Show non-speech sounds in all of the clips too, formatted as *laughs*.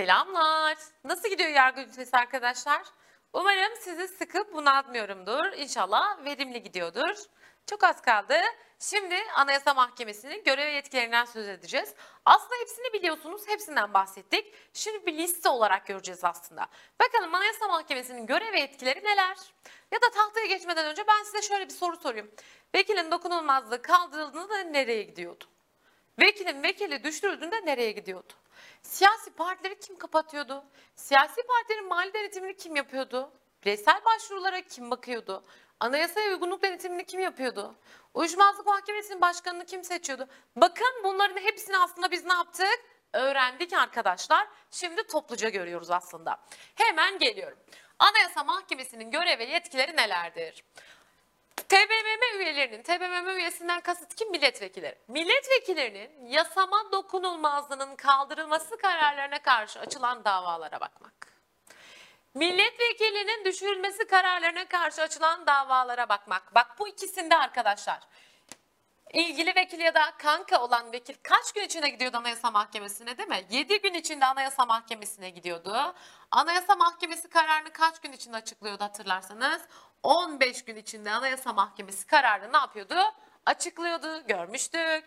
Selamlar. Nasıl gidiyor yargı ünitesi arkadaşlar? Umarım sizi sıkıp bunaltmıyorumdur. İnşallah verimli gidiyordur. Çok az kaldı. Şimdi Anayasa Mahkemesi'nin görev yetkilerinden söz edeceğiz. Aslında hepsini biliyorsunuz, hepsinden bahsettik. Şimdi bir liste olarak göreceğiz aslında. Bakalım Anayasa Mahkemesi'nin görev yetkileri neler? Ya da tahtaya geçmeden önce ben size şöyle bir soru sorayım. Vekilin dokunulmazlığı kaldırıldığında nereye gidiyordu? Vekilin vekili düşürüldüğünde nereye gidiyordu? Siyasi partileri kim kapatıyordu? Siyasi partilerin mali denetimini kim yapıyordu? Bireysel başvurulara kim bakıyordu? Anayasaya uygunluk denetimini kim yapıyordu? Uyuşmazlık Mahkemesi'nin başkanını kim seçiyordu? Bakın bunların hepsini aslında biz ne yaptık? Öğrendik arkadaşlar. Şimdi topluca görüyoruz aslında. Hemen geliyorum. Anayasa Mahkemesi'nin görev ve yetkileri nelerdir? TBMM üyelerinin, TBMM üyesinden kasıt kim? Milletvekilleri. Milletvekillerinin yasama dokunulmazlığının kaldırılması kararlarına karşı açılan davalara bakmak. Milletvekilinin düşürülmesi kararlarına karşı açılan davalara bakmak. Bak bu ikisinde arkadaşlar. İlgili vekil ya da kanka olan vekil kaç gün içinde gidiyordu Anayasa Mahkemesi'ne değil mi? 7 gün içinde Anayasa Mahkemesi'ne gidiyordu. Anayasa Mahkemesi kararını kaç gün içinde açıklıyordu hatırlarsanız? 15 gün içinde Anayasa Mahkemesi kararını ne yapıyordu? Açıklıyordu, görmüştük.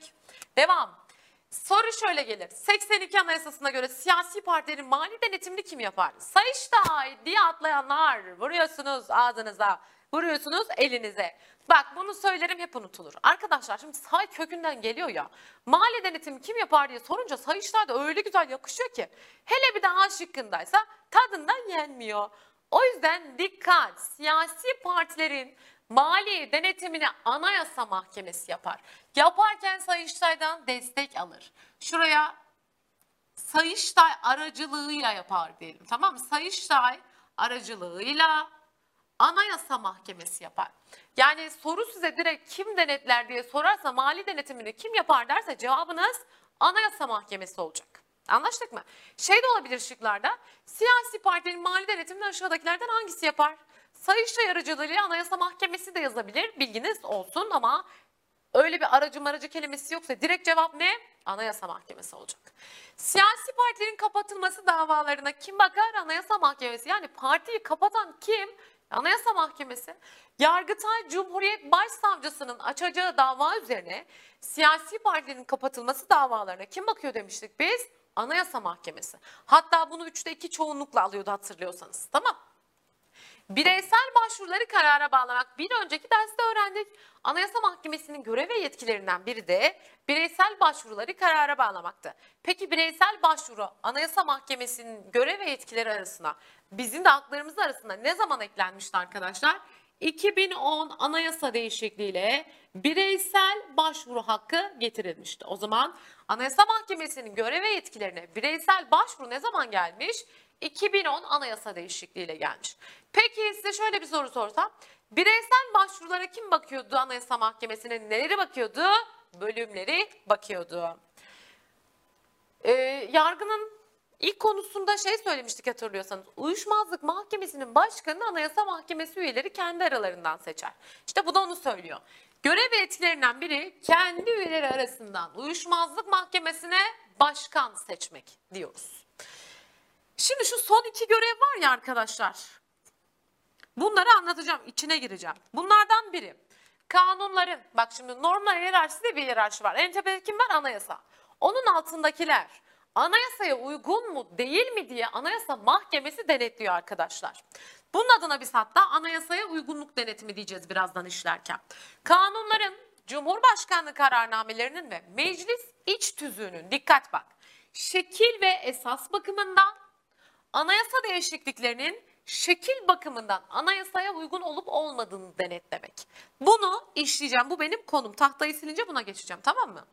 Devam. Soru şöyle gelir. 82 Anayasası'na göre siyasi partilerin mali denetimini kim yapar? Sayıştay diye atlayanlar vuruyorsunuz ağzınıza, vuruyorsunuz elinize. Bak bunu söylerim hep unutulur. Arkadaşlar şimdi say kökünden geliyor ya. Mali denetimi kim yapar diye sorunca Sayıştay da öyle güzel yakışıyor ki. Hele bir de A şıkkındaysa tadından yenmiyor. O yüzden dikkat siyasi partilerin mali denetimini anayasa mahkemesi yapar. Yaparken Sayıştay'dan destek alır. Şuraya Sayıştay aracılığıyla yapar diyelim tamam mı? Sayıştay aracılığıyla anayasa mahkemesi yapar. Yani soru size direkt kim denetler diye sorarsa mali denetimini kim yapar derse cevabınız anayasa mahkemesi olacak. Anlaştık mı? Şey de olabilir şıklarda. Siyasi partinin mali denetimini aşağıdakilerden hangisi yapar? Sayıştay aracılığıyla Anayasa Mahkemesi de yazabilir. Bilginiz olsun ama öyle bir aracı maracı kelimesi yoksa direkt cevap ne? Anayasa Mahkemesi olacak. Siyasi partilerin kapatılması davalarına kim bakar? Anayasa Mahkemesi. Yani partiyi kapatan kim? Anayasa Mahkemesi. Yargıtay Cumhuriyet Başsavcısının açacağı dava üzerine siyasi partilerin kapatılması davalarına kim bakıyor demiştik biz? Anayasa Mahkemesi. Hatta bunu üçte iki çoğunlukla alıyordu hatırlıyorsanız. Tamam. Bireysel başvuruları karara bağlamak bir önceki derste öğrendik. Anayasa Mahkemesi'nin görev ve yetkilerinden biri de bireysel başvuruları karara bağlamaktı. Peki bireysel başvuru Anayasa Mahkemesi'nin görev ve yetkileri arasına bizim de haklarımız arasında ne zaman eklenmişti arkadaşlar? 2010 anayasa değişikliğiyle bireysel başvuru hakkı getirilmişti. O zaman Anayasa Mahkemesi'nin görev ve yetkilerine bireysel başvuru ne zaman gelmiş? 2010 anayasa değişikliğiyle gelmiş. Peki size şöyle bir soru sorsam. Bireysel başvurulara kim bakıyordu Anayasa Mahkemesi'ne? Neleri bakıyordu? Bölümleri bakıyordu. Ee, yargının ilk konusunda şey söylemiştik hatırlıyorsanız. Uyuşmazlık Mahkemesi'nin başkanını Anayasa Mahkemesi üyeleri kendi aralarından seçer. İşte bu da onu söylüyor. Görev ve biri kendi üyeleri arasından Uyuşmazlık Mahkemesi'ne başkan seçmek diyoruz. Şimdi şu son iki görev var ya arkadaşlar. Bunları anlatacağım, içine gireceğim. Bunlardan biri kanunların, bak şimdi normal hiyerarşisi de bir hiyerarşi var. En tepede kim var? Anayasa. Onun altındakiler anayasaya uygun mu değil mi diye anayasa mahkemesi denetliyor arkadaşlar. Bunun adına biz hatta anayasaya uygunluk denetimi diyeceğiz birazdan işlerken. Kanunların, Cumhurbaşkanlığı kararnamelerinin ve meclis iç tüzüğünün dikkat bak şekil ve esas bakımından anayasa değişikliklerinin şekil bakımından anayasaya uygun olup olmadığını denetlemek. Bunu işleyeceğim. Bu benim konum. Tahtayı silince buna geçeceğim. Tamam mı?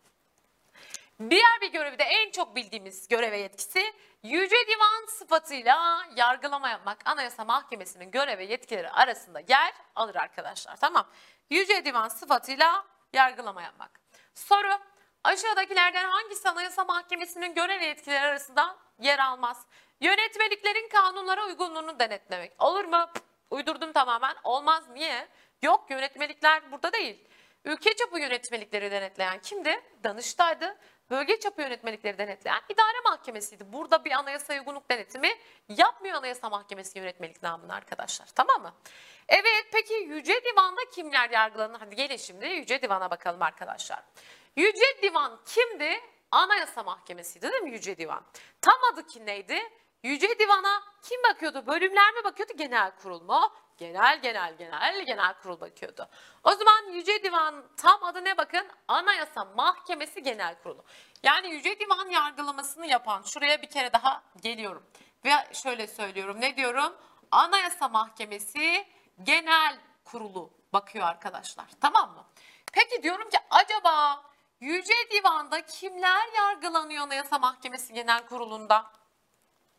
Diğer bir görevi de en çok bildiğimiz görev ve yetkisi Yüce Divan sıfatıyla yargılama yapmak Anayasa Mahkemesi'nin görev ve yetkileri arasında yer alır arkadaşlar. Tamam. Yüce Divan sıfatıyla yargılama yapmak. Soru aşağıdakilerden hangisi Anayasa Mahkemesi'nin görev ve yetkileri arasında yer almaz? Yönetmeliklerin kanunlara uygunluğunu denetlemek. Olur mu? Uydurdum tamamen. Olmaz. Niye? Yok yönetmelikler burada değil. Ülke çapı yönetmelikleri denetleyen kimdi? Danıştay'dı. bölge çapı yönetmelikleri denetleyen idare mahkemesiydi. Burada bir anayasa uygunluk denetimi yapmıyor Anayasa Mahkemesi yönetmelik namına arkadaşlar. Tamam mı? Evet peki Yüce Divan'da kimler yargılanır? Hadi gelin şimdi Yüce Divan'a bakalım arkadaşlar. Yüce Divan kimdi? Anayasa Mahkemesi'ydi değil mi Yüce Divan? Tam adı ki neydi? Yüce Divan'a kim bakıyordu? Bölümler mi bakıyordu? Genel kurul mu? Genel genel genel genel kurul bakıyordu. O zaman Yüce Divan tam adı ne bakın? Anayasa Mahkemesi Genel Kurulu. Yani Yüce Divan yargılamasını yapan şuraya bir kere daha geliyorum. Ve şöyle söylüyorum ne diyorum? Anayasa Mahkemesi Genel Kurulu bakıyor arkadaşlar. Tamam mı? Peki diyorum ki acaba Yüce Divan'da kimler yargılanıyor Anayasa Mahkemesi Genel Kurulu'nda?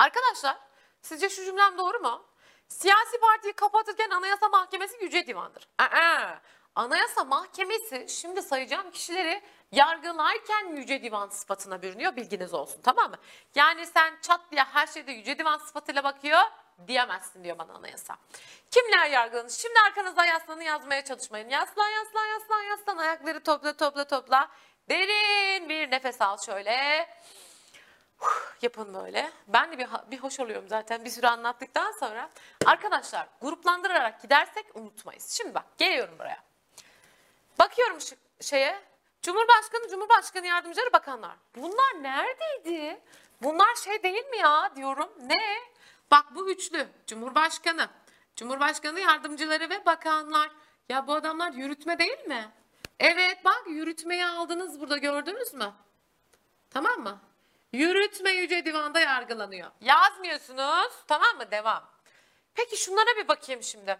Arkadaşlar sizce şu cümlem doğru mu? Siyasi partiyi kapatırken Anayasa Mahkemesi Yüce Divan'dır. Aa, Anayasa Mahkemesi şimdi sayacağım kişileri yargılarken Yüce Divan sıfatına bürünüyor bilginiz olsun tamam mı? Yani sen çat diye her şeyde Yüce Divan sıfatıyla bakıyor diyemezsin diyor bana anayasa. Kimler yargılanır? Şimdi arkanızda yaslanın yazmaya çalışmayın. Yaslan yaslan yaslan yaslan ayakları topla topla topla. Derin bir nefes al şöyle. Huh, Yapın böyle. Ben de bir, bir hoş oluyorum zaten bir sürü anlattıktan sonra. Arkadaşlar gruplandırarak gidersek unutmayız. Şimdi bak geliyorum buraya. Bakıyorum şu şeye. Cumhurbaşkanı, Cumhurbaşkanı yardımcıları, bakanlar. Bunlar neredeydi? Bunlar şey değil mi ya diyorum. Ne? Bak bu üçlü. Cumhurbaşkanı, Cumhurbaşkanı yardımcıları ve bakanlar. Ya bu adamlar yürütme değil mi? Evet bak yürütmeyi aldınız burada gördünüz mü? Tamam mı? Yürütme Yüce Divan'da yargılanıyor. Yazmıyorsunuz. Tamam mı? Devam. Peki şunlara bir bakayım şimdi.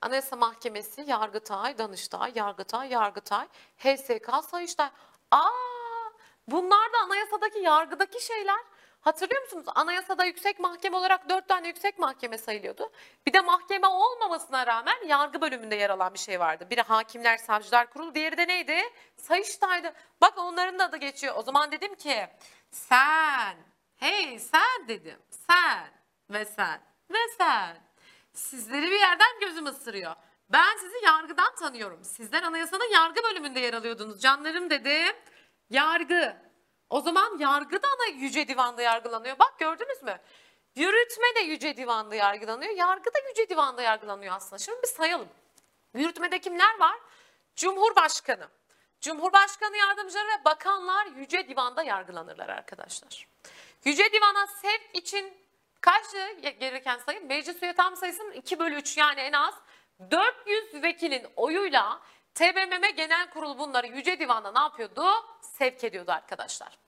Anayasa Mahkemesi, Yargıtay, Danıştay, Yargıtay, Yargıtay, HSK, Sayıştay. Aa, bunlar da anayasadaki yargıdaki şeyler. Hatırlıyor musunuz? Anayasada yüksek mahkeme olarak dört tane yüksek mahkeme sayılıyordu. Bir de mahkeme olmamasına rağmen yargı bölümünde yer alan bir şey vardı. Biri Hakimler Savcılar Kurulu, diğeri de neydi? Sayıştay'dı. Bak onların da adı geçiyor. O zaman dedim ki sen, hey sen dedim. Sen ve sen ve sen. Sizleri bir yerden gözüm ısırıyor. Ben sizi yargıdan tanıyorum. Sizler anayasanın yargı bölümünde yer alıyordunuz. Canlarım dedim. Yargı. O zaman yargı da ana yüce divanda yargılanıyor. Bak gördünüz mü? Yürütme de yüce divanda yargılanıyor. Yargı da yüce divanda yargılanıyor aslında. Şimdi bir sayalım. Yürütmede kimler var? Cumhurbaşkanı. Cumhurbaşkanı yardımcıları ve bakanlar yüce divanda yargılanırlar arkadaşlar. Yüce divana sevk için kaçtı gereken sayı? Meclis üye tam sayısının 2 bölü 3 yani en az 400 vekilin oyuyla TBMM Genel Kurulu bunları Yüce Divan'a ne yapıyordu? Sevk ediyordu arkadaşlar.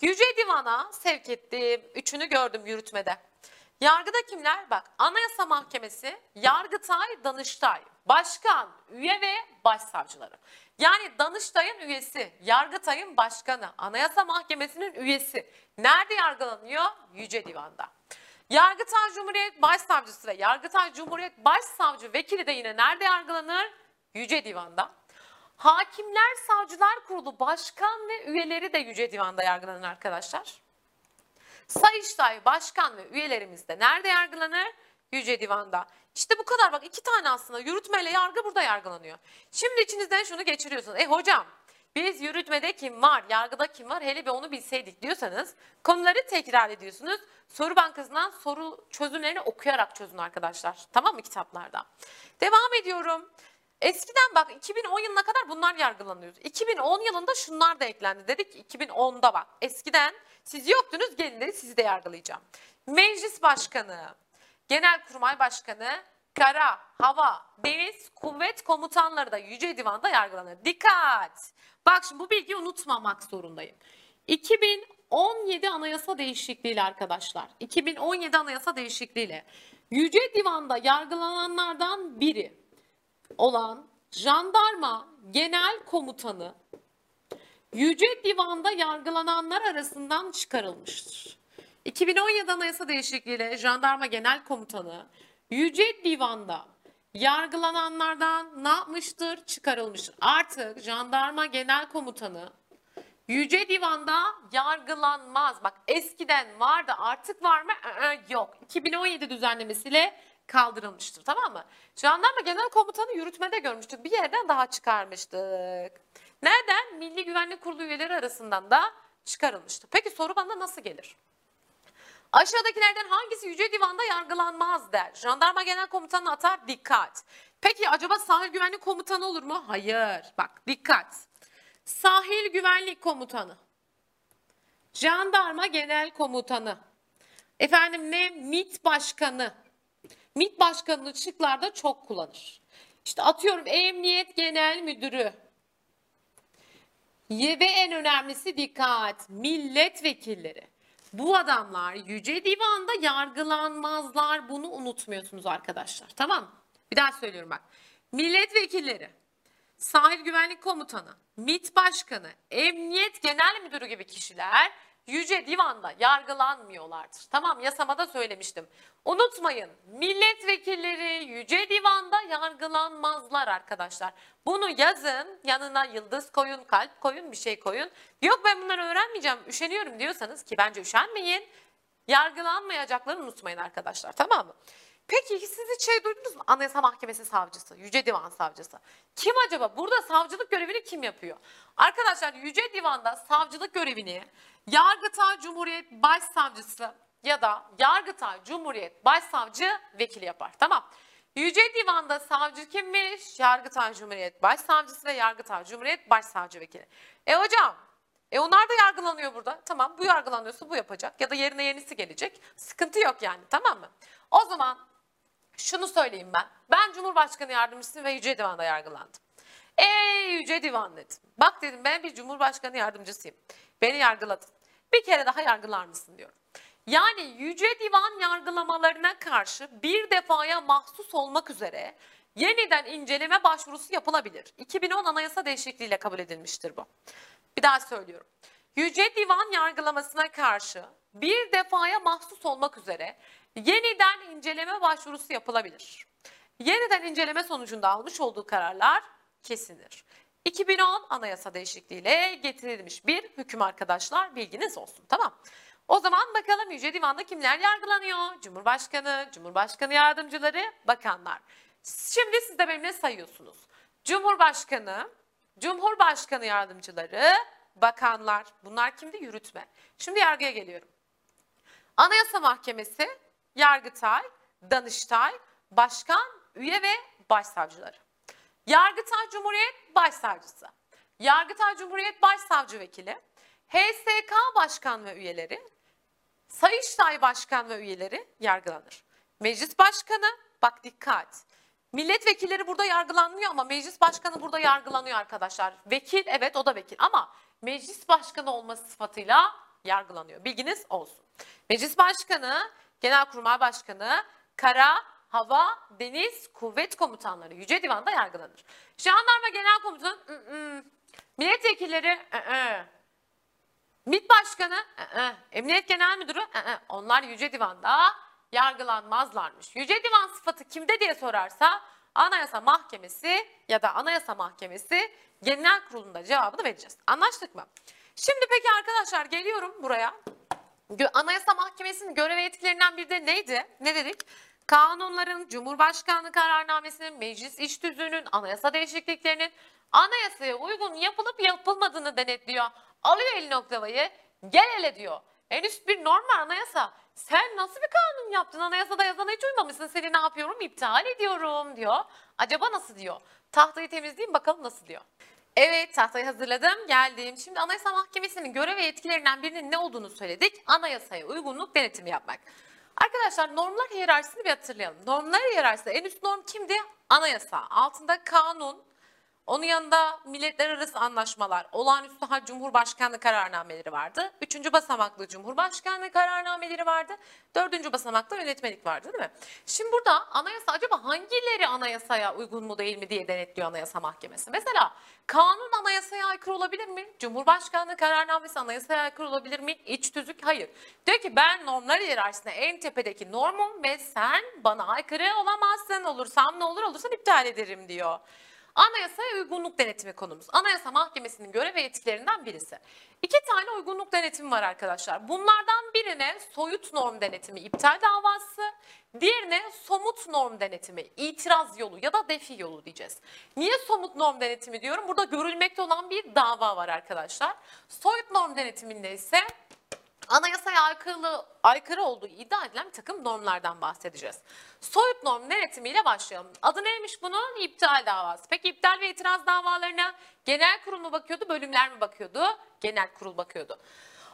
Yüce Divan'a sevk ettim. Üçünü gördüm yürütmede. Yargıda kimler? Bak Anayasa Mahkemesi, Yargıtay, Danıştay, Başkan, üye ve başsavcıları. Yani Danıştay'ın üyesi, Yargıtay'ın başkanı, Anayasa Mahkemesi'nin üyesi. Nerede yargılanıyor? Yüce Divan'da. Yargıtay Cumhuriyet Başsavcısı ve Yargıtay Cumhuriyet Başsavcı vekili de yine nerede yargılanır? Yüce Divan'da. Hakimler Savcılar Kurulu Başkan ve üyeleri de Yüce Divan'da yargılanır arkadaşlar. Sayıştay Başkan ve üyelerimiz de nerede yargılanır? Yüce Divan'da. İşte bu kadar bak iki tane aslında yürütmeyle yargı burada yargılanıyor. Şimdi içinizden şunu geçiriyorsunuz. E hocam biz yürütmede kim var, yargıda kim var hele bir onu bilseydik diyorsanız konuları tekrar ediyorsunuz. Soru bankasından soru çözümlerini okuyarak çözün arkadaşlar. Tamam mı kitaplarda? Devam ediyorum. Eskiden bak 2010 yılına kadar bunlar yargılanıyordu. 2010 yılında şunlar da eklendi. Dedik ki 2010'da bak. Eskiden siz yoktunuz gelin dedi sizi de yargılayacağım. Meclis Başkanı, Genelkurmay Başkanı, Kara, Hava, Deniz, Kuvvet Komutanları da Yüce Divan'da yargılanır. Dikkat! Bak şimdi bu bilgiyi unutmamak zorundayım. 2017 anayasa değişikliğiyle arkadaşlar. 2017 anayasa değişikliğiyle Yüce Divan'da yargılananlardan biri olan Jandarma Genel Komutanı Yüce Divan'da yargılananlar arasından çıkarılmıştır. 2017 Anayasa değişikliğiyle Jandarma Genel Komutanı Yüce Divan'da yargılananlardan ne yapmıştır? Çıkarılmıştır. Artık Jandarma Genel Komutanı Yüce Divan'da yargılanmaz. Bak eskiden vardı artık var mı? Aa, yok. 2017 düzenlemesiyle kaldırılmıştır tamam mı? Jandarma Genel Komutanı yürütmede görmüştük. Bir yerden daha çıkarmıştık. Nereden? Milli Güvenlik Kurulu üyeleri arasından da çıkarılmıştı. Peki soru bana nasıl gelir? Aşağıdakilerden hangisi Yüce Divan'da yargılanmaz der. Jandarma Genel Komutanı atar dikkat. Peki acaba sahil güvenlik komutanı olur mu? Hayır. Bak dikkat. Sahil güvenlik komutanı. Jandarma Genel Komutanı. Efendim ne? MİT Başkanı. MİT Başkanı'nı şıklarda çok kullanır. İşte atıyorum Emniyet Genel Müdürü. Ve en önemlisi dikkat. Milletvekilleri. Bu adamlar Yüce Divan'da yargılanmazlar. Bunu unutmuyorsunuz arkadaşlar. Tamam mı? Bir daha söylüyorum bak. Milletvekilleri, Sahil Güvenlik Komutanı, MİT Başkanı, Emniyet Genel Müdürü gibi kişiler Yüce Divan'da yargılanmıyorlardır. Tamam yasamada söylemiştim. Unutmayın milletvekilleri Yüce Divan'da yargılanmazlar arkadaşlar. Bunu yazın yanına yıldız koyun kalp koyun bir şey koyun. Yok ben bunları öğrenmeyeceğim üşeniyorum diyorsanız ki bence üşenmeyin. Yargılanmayacaklarını unutmayın arkadaşlar tamam mı? Peki siz hiç şey duydunuz mu? Anayasa Mahkemesi savcısı, Yüce Divan savcısı. Kim acaba? Burada savcılık görevini kim yapıyor? Arkadaşlar Yüce Divan'da savcılık görevini Yargıtay Cumhuriyet Başsavcısı ya da Yargıtay Cumhuriyet Başsavcı vekili yapar. Tamam. Yüce Divan'da savcı kimmiş? Yargıtay Cumhuriyet Başsavcısı ve Yargıtay Cumhuriyet Başsavcı vekili. E hocam e onlar da yargılanıyor burada. Tamam bu yargılanıyorsa bu yapacak ya da yerine yenisi gelecek. Sıkıntı yok yani tamam mı? O zaman şunu söyleyeyim ben. Ben Cumhurbaşkanı Yardımcısı ve Yüce Divan'da yargılandım. Ey Yüce Divan dedim. Bak dedim ben bir Cumhurbaşkanı Yardımcısıyım. Beni yargıladın. Bir kere daha yargılar mısın diyorum. Yani Yüce Divan yargılamalarına karşı bir defaya mahsus olmak üzere yeniden inceleme başvurusu yapılabilir. 2010 anayasa değişikliğiyle kabul edilmiştir bu. Bir daha söylüyorum. Yüce Divan yargılamasına karşı bir defaya mahsus olmak üzere yeniden inceleme başvurusu yapılabilir. Yeniden inceleme sonucunda almış olduğu kararlar kesindir. 2010 anayasa değişikliğiyle getirilmiş bir hüküm arkadaşlar bilginiz olsun tamam. O zaman bakalım Yüce Divan'da kimler yargılanıyor? Cumhurbaşkanı, Cumhurbaşkanı yardımcıları, bakanlar. Şimdi siz de benimle sayıyorsunuz. Cumhurbaşkanı, Cumhurbaşkanı yardımcıları, bakanlar. Bunlar kimdi? Yürütme. Şimdi yargıya geliyorum. Anayasa Mahkemesi, Yargıtay, Danıştay, Başkan, Üye ve Başsavcıları. Yargıtay Cumhuriyet Başsavcısı, Yargıtay Cumhuriyet Başsavcı Vekili, HSK Başkan ve üyeleri, Sayıştay Başkan ve üyeleri yargılanır. Meclis Başkanı, bak dikkat. Milletvekilleri burada yargılanmıyor ama meclis başkanı burada yargılanıyor arkadaşlar. Vekil evet o da vekil ama meclis başkanı olması sıfatıyla yargılanıyor. Bilginiz olsun. Meclis başkanı, genelkurmay başkanı, kara, hava, deniz, kuvvet komutanları Yüce Divan'da yargılanır. Jandarma genel komutanı, ı -ı. milletvekilleri, ı -ı. MİT Başkanı, ı -ı. Emniyet Genel Müdürü, ı -ı. onlar Yüce Divan'da yargılanmazlarmış. Yüce Divan sıfatı kimde diye sorarsa Anayasa Mahkemesi ya da Anayasa Mahkemesi Genel Kurulu'nda cevabını vereceğiz. Anlaştık mı? Şimdi peki arkadaşlar geliyorum buraya. Anayasa Mahkemesi'nin görev ve yetkilerinden biri de neydi? Ne dedik? Kanunların, Cumhurbaşkanlığı kararnamesinin, meclis iş tüzüğünün, anayasa değişikliklerinin anayasaya uygun yapılıp yapılmadığını denetliyor. Alıyor eline oklavayı, gel hele diyor. En üst bir norm var anayasa. Sen nasıl bir kanun yaptın? Anayasada yazana hiç uymamışsın. Seni ne yapıyorum? İptal ediyorum diyor. Acaba nasıl diyor? Tahtayı temizleyeyim bakalım nasıl diyor. Evet tahtayı hazırladım geldim. Şimdi Anayasa Mahkemesi'nin görev ve yetkilerinden birinin ne olduğunu söyledik. Anayasaya uygunluk denetimi yapmak. Arkadaşlar normlar hiyerarşisini bir hatırlayalım. Normlar hiyerarşisinde en üst norm kimdi? Anayasa. Altında kanun, onun yanında milletler arası anlaşmalar, olağanüstü hal Cumhurbaşkanlığı kararnameleri vardı. Üçüncü basamaklı Cumhurbaşkanlığı kararnameleri vardı. Dördüncü basamakta yönetmelik vardı değil mi? Şimdi burada anayasa acaba hangileri anayasaya uygun mu değil mi diye denetliyor Anayasa Mahkemesi. Mesela kanun anayasaya aykırı olabilir mi? Cumhurbaşkanlığı kararnamesi anayasaya aykırı olabilir mi? İç tüzük hayır. Diyor ki ben normlar hiyerarşisinde en tepedeki normum ve sen bana aykırı olamazsın. Olursam ne olur olursa iptal ederim diyor. Anayasaya uygunluk denetimi konumuz. Anayasa Mahkemesi'nin görev ve yetkilerinden birisi. İki tane uygunluk denetimi var arkadaşlar. Bunlardan birine soyut norm denetimi iptal davası, diğerine somut norm denetimi, itiraz yolu ya da defi yolu diyeceğiz. Niye somut norm denetimi diyorum? Burada görülmekte olan bir dava var arkadaşlar. Soyut norm denetiminde ise anayasaya aykırı, aykırı olduğu iddia edilen bir takım normlardan bahsedeceğiz. Soyut norm denetimiyle başlayalım. Adı neymiş bunun? İptal davası. Peki iptal ve itiraz davalarına genel kurul mu bakıyordu, bölümler mi bakıyordu? Genel kurul bakıyordu.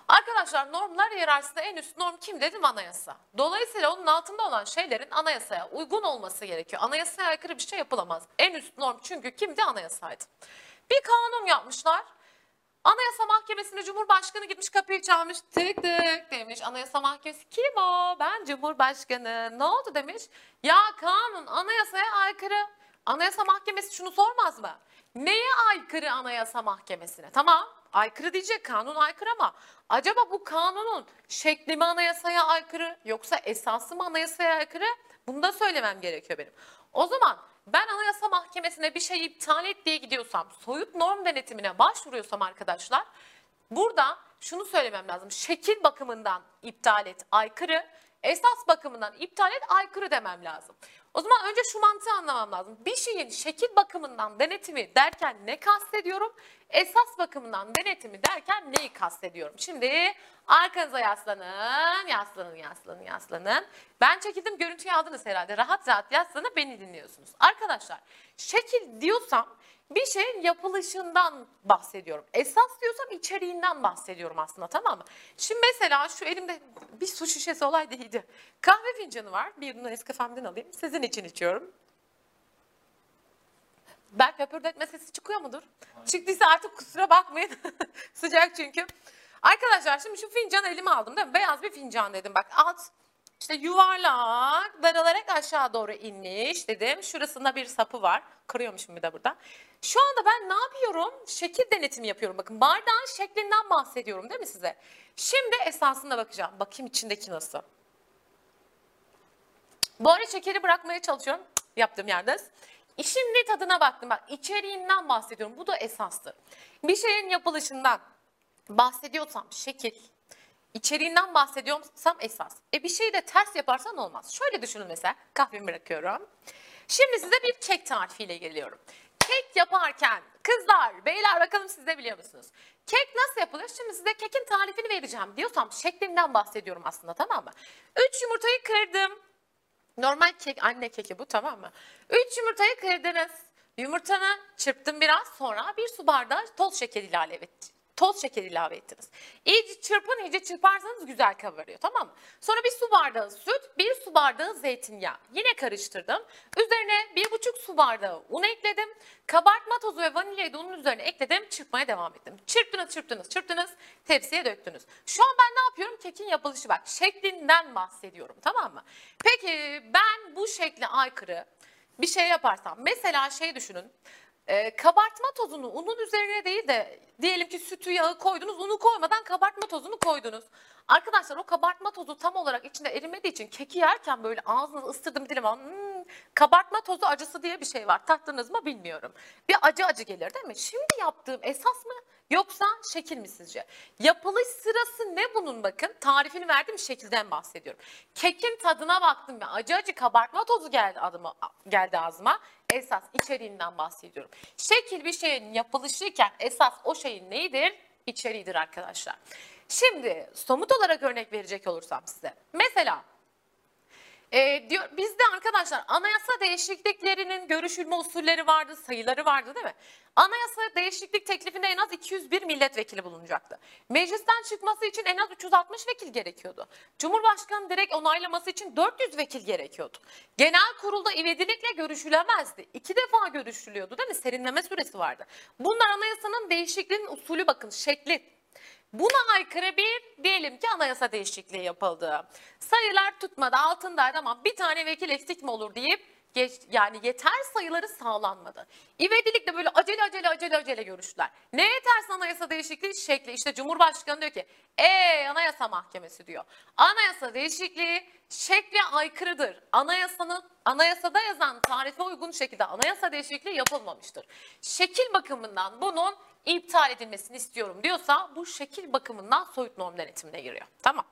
Arkadaşlar normlar hiyerarşisinde en üst norm kim dedim anayasa. Dolayısıyla onun altında olan şeylerin anayasaya uygun olması gerekiyor. Anayasaya aykırı bir şey yapılamaz. En üst norm çünkü kimdi? Anayasaydı. Bir kanun yapmışlar. Anayasa Mahkemesi'nde Cumhurbaşkanı gitmiş kapıyı çalmış tık tık demiş. Anayasa Mahkemesi kim o? Ben Cumhurbaşkanı. Ne oldu demiş. Ya kanun anayasaya aykırı. Anayasa Mahkemesi şunu sormaz mı? Neye aykırı Anayasa Mahkemesi'ne? Tamam aykırı diyecek kanun aykırı ama acaba bu kanunun şekli mi anayasaya aykırı yoksa esası mı anayasaya aykırı? Bunu da söylemem gerekiyor benim. O zaman ben Anayasa Mahkemesi'ne bir şey iptal et diye gidiyorsam, soyut norm denetimine başvuruyorsam arkadaşlar, burada şunu söylemem lazım. Şekil bakımından iptal et, aykırı, esas bakımından iptal et, aykırı demem lazım. O zaman önce şu mantığı anlamam lazım. Bir şeyin şekil bakımından denetimi derken ne kastediyorum? Esas bakımından denetimi derken neyi kastediyorum? Şimdi arkanıza yaslanın, yaslanın, yaslanın, yaslanın. Ben çekildim görüntüyü aldınız herhalde. Rahat rahat yaslanıp beni dinliyorsunuz. Arkadaşlar şekil diyorsam bir şeyin yapılışından bahsediyorum. Esas diyorsam içeriğinden bahsediyorum aslında tamam mı? Şimdi mesela şu elimde bir su şişesi olaydı iyiydi. Kahve fincanı var. Bir bunu Nescafe'mden alayım. Sizin için içiyorum. Berk höpürdetme sesi çıkıyor mudur? Çıktıysa artık kusura bakmayın. *laughs* Sıcak çünkü. Arkadaşlar şimdi şu fincanı elime aldım değil mi? Beyaz bir fincan dedim bak alt işte yuvarlak daralarak aşağı doğru inmiş dedim. Şurasında bir sapı var. Kırıyormuşum bir de burada. Şu anda ben ne yapıyorum? Şekil denetimi yapıyorum. Bakın bardağın şeklinden bahsediyorum değil mi size? Şimdi esasına bakacağım. Bakayım içindeki nasıl. Bu arada şekeri bırakmaya çalışıyorum. Yaptığım yerde. Şimdi tadına baktım. Bak içeriğinden bahsediyorum. Bu da esastır. Bir şeyin yapılışından bahsediyorsam şekil, içeriğinden bahsediyorsam esas. E bir şeyi de ters yaparsan olmaz. Şöyle düşünün mesela. Kahvemi bırakıyorum. Şimdi size bir kek tarifiyle geliyorum. Kek yaparken kızlar, beyler bakalım siz de biliyor musunuz? Kek nasıl yapılır? Şimdi size kekin tarifini vereceğim diyorsam şeklinden bahsediyorum aslında tamam mı? 3 yumurtayı kırdım. Normal kek, anne keki bu tamam mı? 3 yumurtayı kırdınız. Yumurtanı çırptım biraz sonra bir su bardağı toz şeker ilave et, toz şeker ilave ettiniz. İyice çırpın, iyice çırparsanız güzel kabarıyor tamam mı? Sonra bir su bardağı süt, bir su bardağı zeytinyağı. Yine karıştırdım. Üzerine bir buçuk su bardağı un ekledim. Kabartma tozu ve vanilyayı da unun üzerine ekledim. Çırpmaya devam ettim. Çırptınız, çırptınız, çırptınız. Tepsiye döktünüz. Şu an ben ne yapıyorum? Kekin yapılışı bak. Şeklinden bahsediyorum tamam mı? Peki ben bu şekle aykırı bir şey yaparsam. Mesela şey düşünün. Ee, kabartma tozunu unun üzerine değil de diyelim ki sütü yağı koydunuz unu koymadan kabartma tozunu koydunuz. Arkadaşlar o kabartma tozu tam olarak içinde erimediği için keki yerken böyle ağzınızı ısırdım dilim hmm, kabartma tozu acısı diye bir şey var. Tattınız mı bilmiyorum. Bir acı acı gelir değil mi? Şimdi yaptığım esas mı yoksa şekil mi sizce? Yapılış sırası ne bunun bakın? Tarifini verdiğim şekilden bahsediyorum. Kekin tadına baktım ve acı acı kabartma tozu geldi adıma, geldi ağzıma. Esas içeriğinden bahsediyorum. Şekil bir şeyin yapılışıyken esas o şeyin neyidir? İçeriğidir arkadaşlar. Şimdi somut olarak örnek verecek olursam size. Mesela e, diyor, bizde arkadaşlar anayasa değişikliklerinin görüşülme usulleri vardı, sayıları vardı değil mi? Anayasa değişiklik teklifinde en az 201 milletvekili bulunacaktı. Meclisten çıkması için en az 360 vekil gerekiyordu. Cumhurbaşkanı direkt onaylaması için 400 vekil gerekiyordu. Genel kurulda ivedilikle görüşülemezdi. İki defa görüşülüyordu değil mi? Serinleme süresi vardı. Bunlar anayasanın değişikliğinin usulü bakın şekli. Buna aykırı bir diyelim ki anayasa değişikliği yapıldı. Sayılar tutmadı altındaydı ama bir tane vekil eksik mi olur deyip geç, yani yeter sayıları sağlanmadı. İvedilikle böyle acele acele acele acele görüştüler. Ne yeterse anayasa değişikliği şekli işte Cumhurbaşkanı diyor ki ey anayasa mahkemesi diyor. Anayasa değişikliği şekle aykırıdır. Anayasanın anayasada yazan tarife uygun şekilde anayasa değişikliği yapılmamıştır. Şekil bakımından bunun iptal edilmesini istiyorum diyorsa bu şekil bakımından soyut norm denetimine giriyor. Tamam.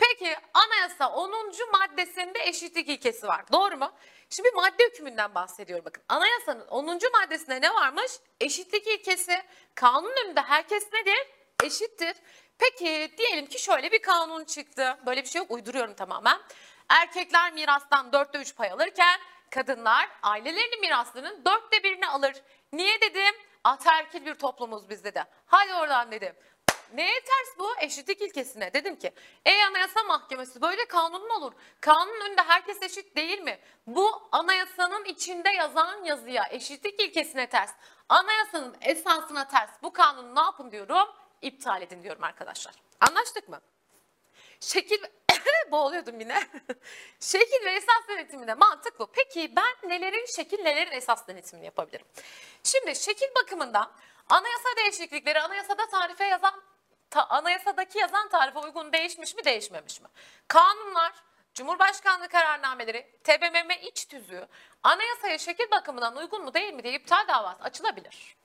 Peki anayasa 10. maddesinde eşitlik ilkesi var. Doğru mu? Şimdi bir madde hükmünden bahsediyorum bakın. Anayasanın 10. maddesinde ne varmış? Eşitlik ilkesi. Kanun önünde herkes nedir? Eşittir. Peki diyelim ki şöyle bir kanun çıktı. Böyle bir şey yok uyduruyorum tamamen. Erkekler mirastan dörtte üç pay alırken kadınlar ailelerinin miraslarının dörtte birini alır. Niye dedim? Ataerkil bir toplumuz biz dedi. Hadi oradan dedim. Neye ters bu? Eşitlik ilkesine. Dedim ki ey anayasa mahkemesi böyle kanun mu olur? Kanunun önünde herkes eşit değil mi? Bu anayasanın içinde yazan yazıya eşitlik ilkesine ters. Anayasanın esasına ters. Bu kanunu ne yapın diyorum? İptal edin diyorum arkadaşlar. Anlaştık mı? Şekil *laughs* boğuluyordum yine. *laughs* şekil ve esas denetiminde mantık bu. Peki ben nelerin şekil nelerin esas denetimini yapabilirim? Şimdi şekil bakımından anayasa değişiklikleri anayasada tarife yazan ta, anayasadaki yazan tarife uygun değişmiş mi değişmemiş mi? Kanunlar, Cumhurbaşkanlığı kararnameleri, TBMM iç tüzüğü anayasaya şekil bakımından uygun mu değil mi diye iptal davası açılabilir.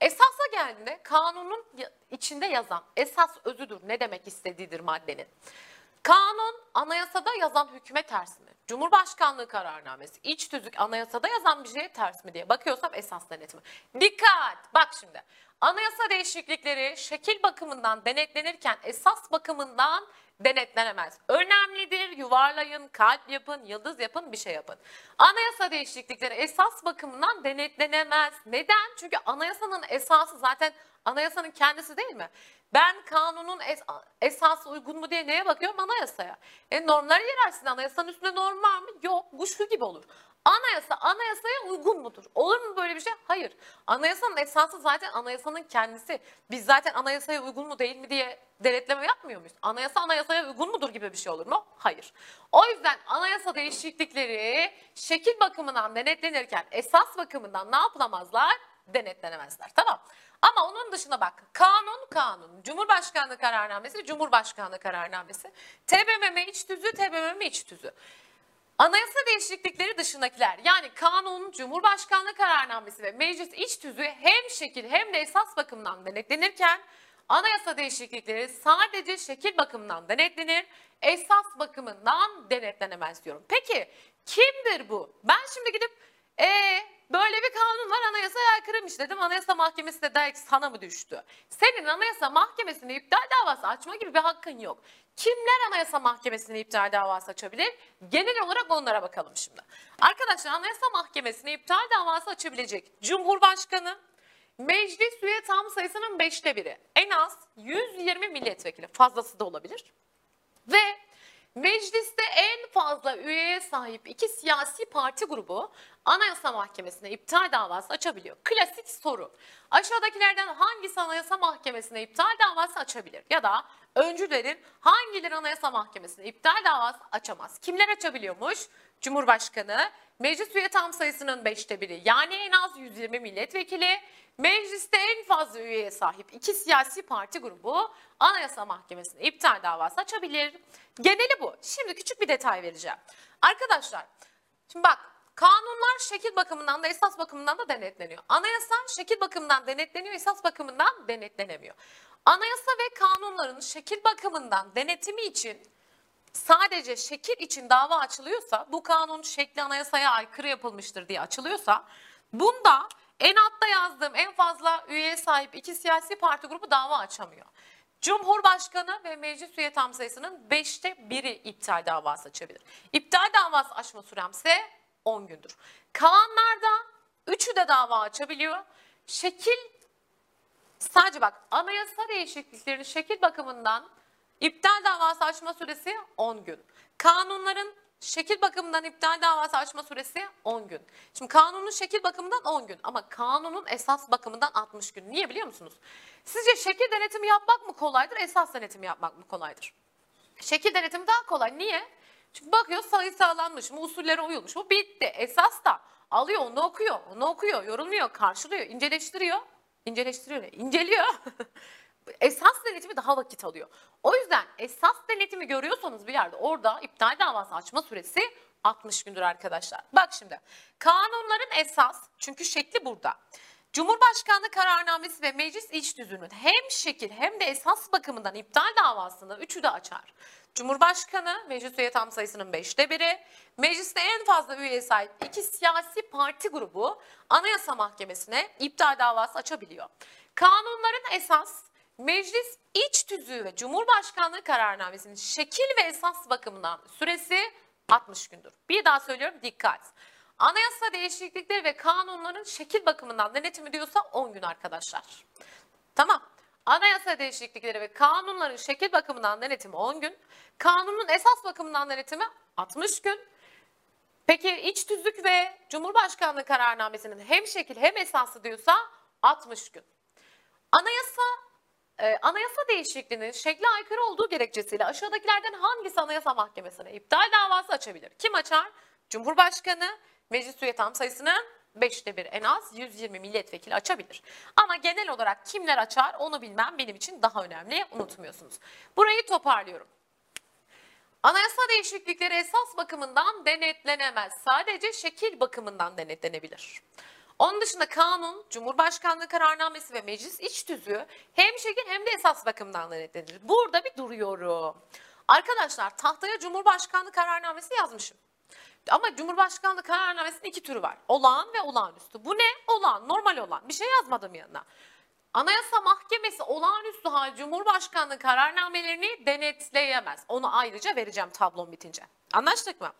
Esasa geldiğinde kanunun içinde yazan esas özüdür ne demek istediğidir maddenin. Kanun anayasada yazan hükme ters mi? Cumhurbaşkanlığı kararnamesi, iç tüzük anayasada yazan bir şeye ters mi diye bakıyorsam esas denetimi. Dikkat! Bak şimdi. Anayasa değişiklikleri şekil bakımından denetlenirken esas bakımından denetlenemez. Önemlidir. Yuvarlayın, kalp yapın, yıldız yapın, bir şey yapın. Anayasa değişiklikleri esas bakımından denetlenemez. Neden? Çünkü anayasanın esası zaten anayasanın kendisi değil mi? Ben kanunun es- esası uygun mu diye neye bakıyorum? Anayasaya. E normları yerersin. Anayasanın üstünde norm var mı? Yok. Bu şu gibi olur. Anayasa anayasaya uygun mudur? Olur mu böyle bir şey? Hayır. Anayasanın esası zaten anayasanın kendisi. Biz zaten anayasaya uygun mu değil mi diye denetleme yapmıyor muyuz? Anayasa anayasaya uygun mudur gibi bir şey olur mu? Hayır. O yüzden anayasa değişiklikleri şekil bakımından denetlenirken esas bakımından ne yapılamazlar? Denetlenemezler. Tamam. Ama onun dışına bak. Kanun kanun. Cumhurbaşkanlığı kararnamesi, Cumhurbaşkanlığı kararnamesi. TBMM iç tüzüğü, TBMM iç tüzüğü. Anayasa değişiklikleri dışındakiler yani kanun, cumhurbaşkanlığı kararnamesi ve meclis iç tüzüğü hem şekil hem de esas bakımından denetlenirken anayasa değişiklikleri sadece şekil bakımından denetlenir, esas bakımından denetlenemez diyorum. Peki kimdir bu? Ben şimdi gidip ee, böyle bir kanun var anayasaya aykırıymış dedim. Anayasa mahkemesi de der ki sana mı düştü? Senin anayasa mahkemesine iptal davası açma gibi bir hakkın yok. Kimler anayasa mahkemesine iptal davası açabilir? Genel olarak onlara bakalım şimdi. Arkadaşlar anayasa mahkemesine iptal davası açabilecek Cumhurbaşkanı, meclis üye tam sayısının beşte biri. En az 120 milletvekili fazlası da olabilir. Ve mecliste en fazla üyeye sahip iki siyasi parti grubu Anayasa Mahkemesi'ne iptal davası açabiliyor. Klasik soru. Aşağıdakilerden hangisi Anayasa Mahkemesi'ne iptal davası açabilir? Ya da öncülerin hangileri Anayasa Mahkemesi'ne iptal davası açamaz? Kimler açabiliyormuş? Cumhurbaşkanı, meclis üye tam sayısının beşte biri yani en az 120 milletvekili, mecliste en fazla üyeye sahip iki siyasi parti grubu Anayasa Mahkemesi'ne iptal davası açabilir. Geneli bu. Şimdi küçük bir detay vereceğim. Arkadaşlar, şimdi bak kanunlar şekil bakımından da esas bakımından da denetleniyor. Anayasa şekil bakımından denetleniyor, esas bakımından denetlenemiyor. Anayasa ve kanunların şekil bakımından denetimi için sadece şekil için dava açılıyorsa, bu kanun şekli anayasaya aykırı yapılmıştır diye açılıyorsa, bunda en altta yazdığım en fazla üyeye sahip iki siyasi parti grubu dava açamıyor. Cumhurbaşkanı ve meclis üye tam sayısının beşte biri iptal davası açabilir. İptal davası açma süremse 10 gündür. Kalanlarda üçü de dava açabiliyor. Şekil Sadece bak anayasa değişiklikleri şekil bakımından iptal davası açma süresi 10 gün. Kanunların şekil bakımından iptal davası açma süresi 10 gün. Şimdi kanunun şekil bakımından 10 gün ama kanunun esas bakımından 60 gün. Niye biliyor musunuz? Sizce şekil denetimi yapmak mı kolaydır, esas denetimi yapmak mı kolaydır? Şekil denetimi daha kolay. Niye? Şimdi bakıyor sayı sağlanmış mı, usullere uyulmuş mu bitti. Esas da alıyor onu okuyor, onu okuyor, yorumluyor, karşılıyor, inceleştiriyor. İnceleştiriyor ne? İnceliyor. *laughs* esas denetimi daha vakit alıyor. O yüzden esas denetimi görüyorsanız bir yerde orada iptal davası açma süresi 60 gündür arkadaşlar. Bak şimdi kanunların esas çünkü şekli burada. Cumhurbaşkanlığı kararnamesi ve meclis iç düzünün hem şekil hem de esas bakımından iptal davasını üçü de açar. Cumhurbaşkanı meclis üye tam sayısının beşte biri, mecliste en fazla üyeye sahip iki siyasi parti grubu Anayasa Mahkemesi'ne iptal davası açabiliyor. Kanunların esas meclis iç tüzüğü ve Cumhurbaşkanlığı kararnamesinin şekil ve esas bakımından süresi 60 gündür. Bir daha söylüyorum dikkat. Anayasa değişiklikleri ve kanunların şekil bakımından denetimi diyorsa 10 gün arkadaşlar. Tamam. Anayasa değişiklikleri ve kanunların şekil bakımından denetimi 10 gün. Kanunun esas bakımından denetimi 60 gün. Peki iç tüzük ve Cumhurbaşkanlığı kararnamesinin hem şekil hem esası diyorsa 60 gün. Anayasa e, anayasa değişikliğinin şekle aykırı olduğu gerekçesiyle aşağıdakilerden hangisi Anayasa Mahkemesi'ne iptal davası açabilir? Kim açar? Cumhurbaşkanı meclis üye tam sayısının 5'te bir en az 120 milletvekili açabilir. Ama genel olarak kimler açar onu bilmem benim için daha önemli unutmuyorsunuz. Burayı toparlıyorum. Anayasa değişiklikleri esas bakımından denetlenemez. Sadece şekil bakımından denetlenebilir. Onun dışında kanun, Cumhurbaşkanlığı kararnamesi ve meclis iç tüzüğü hem şekil hem de esas bakımdan denetlenir. Burada bir duruyorum. Arkadaşlar tahtaya Cumhurbaşkanlığı kararnamesi yazmışım. Ama Cumhurbaşkanlığı kararnamesinin iki türü var. Olağan ve olağanüstü. Bu ne? Olağan, normal olan. Bir şey yazmadım yanına. Anayasa Mahkemesi olağanüstü hal Cumhurbaşkanlığı kararnamelerini denetleyemez. Onu ayrıca vereceğim tablom bitince. Anlaştık mı?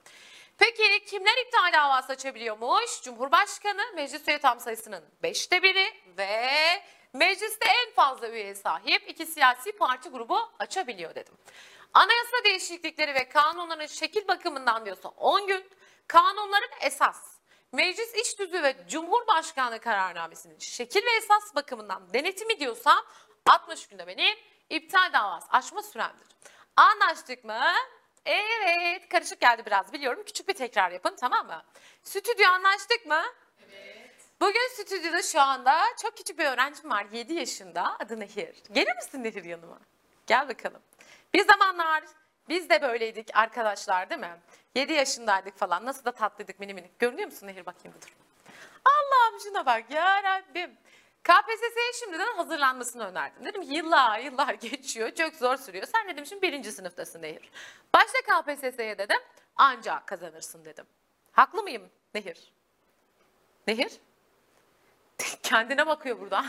Peki kimler iptal davası açabiliyormuş? Cumhurbaşkanı meclis üye tam sayısının 5'te biri ve mecliste en fazla üyeye sahip iki siyasi parti grubu açabiliyor dedim. Anayasa değişiklikleri ve kanunların şekil bakımından diyorsa 10 gün, kanunların esas, meclis iç düzüğü ve Cumhurbaşkanlığı kararnamesinin şekil ve esas bakımından denetimi diyorsa 60 günde benim iptal davası açma süremdir. Anlaştık mı? Evet, karışık geldi biraz biliyorum. Küçük bir tekrar yapın tamam mı? Stüdyo anlaştık mı? Bugün stüdyoda şu anda çok küçük bir öğrencim var 7 yaşında adı Nehir. Gelir misin Nehir yanıma? Gel bakalım. Bir zamanlar biz de böyleydik arkadaşlar değil mi? 7 yaşındaydık falan nasıl da tatlıydık mini minik. Görünüyor musun Nehir bakayım budur. Allah'ım şuna bak ya Rabbim. KPSS'ye şimdiden hazırlanmasını önerdim. Dedim ki yıllar yıllar *laughs* geçiyor çok zor sürüyor. Sen dedim şimdi birinci sınıftasın Nehir. Başla KPSS'ye dedim ancak kazanırsın dedim. Haklı mıyım Nehir? Nehir? *laughs* Kendine bakıyor burada.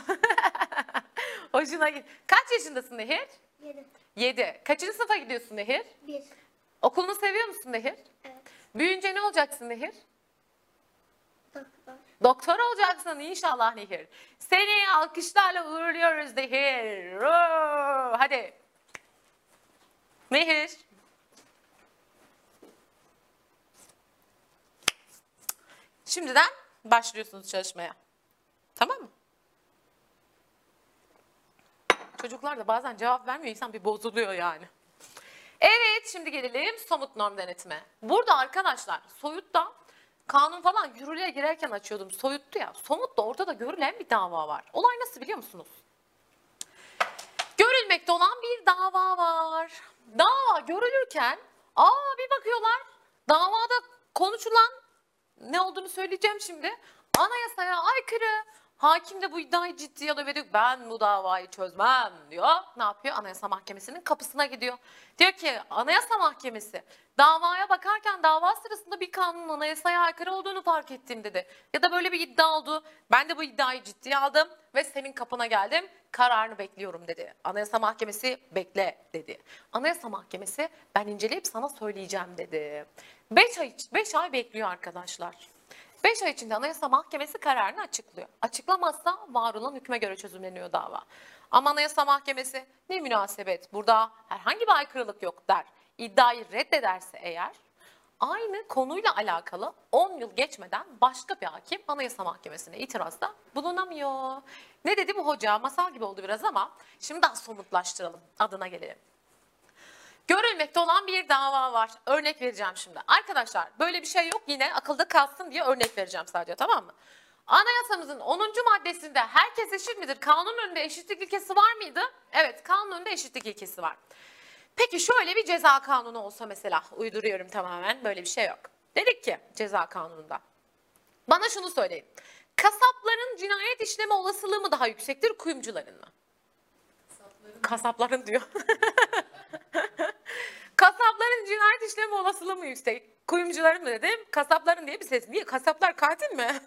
*laughs* Hoşuna git. Kaç yaşındasın Nehir? Yedim. 7. Kaçıncı sınıfa gidiyorsun Nehir? Bir. Okulunu seviyor musun Nehir? Evet. Büyüyünce ne olacaksın Nehir? Doktor. Olacaksın inşallah Nehir. Seni alkışlarla uğurluyoruz Nehir. Oo, hadi. Nehir. Şimdiden başlıyorsunuz çalışmaya. Tamam mı? Çocuklar da bazen cevap vermiyor. insan bir bozuluyor yani. Evet şimdi gelelim somut norm denetime. Burada arkadaşlar soyutta kanun falan yürürlüğe girerken açıyordum. Soyuttu ya. Somutta ortada görülen bir dava var. Olay nasıl biliyor musunuz? Görülmekte olan bir dava var. Dava görülürken aa bir bakıyorlar davada konuşulan ne olduğunu söyleyeceğim şimdi. Anayasaya aykırı. Hakim de bu iddiayı ciddiye alıyor ve diyor ben bu davayı çözmem diyor. Ne yapıyor? Anayasa Mahkemesi'nin kapısına gidiyor. Diyor ki Anayasa Mahkemesi davaya bakarken dava sırasında bir kanunun anayasaya aykırı olduğunu fark ettim dedi. Ya da böyle bir iddia oldu. Ben de bu iddiayı ciddiye aldım ve senin kapına geldim. Kararını bekliyorum dedi. Anayasa Mahkemesi bekle dedi. Anayasa Mahkemesi ben inceleyip sana söyleyeceğim dedi. 5 ay, 5 ay bekliyor arkadaşlar. 5 ay içinde Anayasa Mahkemesi kararını açıklıyor. Açıklamazsa var olan hükme göre çözümleniyor dava. Ama Anayasa Mahkemesi ne münasebet burada herhangi bir aykırılık yok der. İddiayı reddederse eğer aynı konuyla alakalı 10 yıl geçmeden başka bir hakim Anayasa Mahkemesi'ne itirazda bulunamıyor. Ne dedi bu hoca? Masal gibi oldu biraz ama şimdi daha somutlaştıralım. Adına gelelim. Görülmekte olan bir dava var. Örnek vereceğim şimdi. Arkadaşlar böyle bir şey yok yine akılda kalsın diye örnek vereceğim sadece tamam mı? Anayasamızın 10. maddesinde herkes eşit midir? Kanun önünde eşitlik ilkesi var mıydı? Evet kanun önünde eşitlik ilkesi var. Peki şöyle bir ceza kanunu olsa mesela uyduruyorum tamamen böyle bir şey yok. Dedik ki ceza kanununda. Bana şunu söyleyin. Kasapların cinayet işleme olasılığı mı daha yüksektir kuyumcuların mı? Kasapların diyor. *laughs* Kasapların cinayet işleme olasılığı mı yüksek? Kuyumcuların mı dedim? Kasapların diye bir ses. Niye? Kasaplar katil mi? *laughs*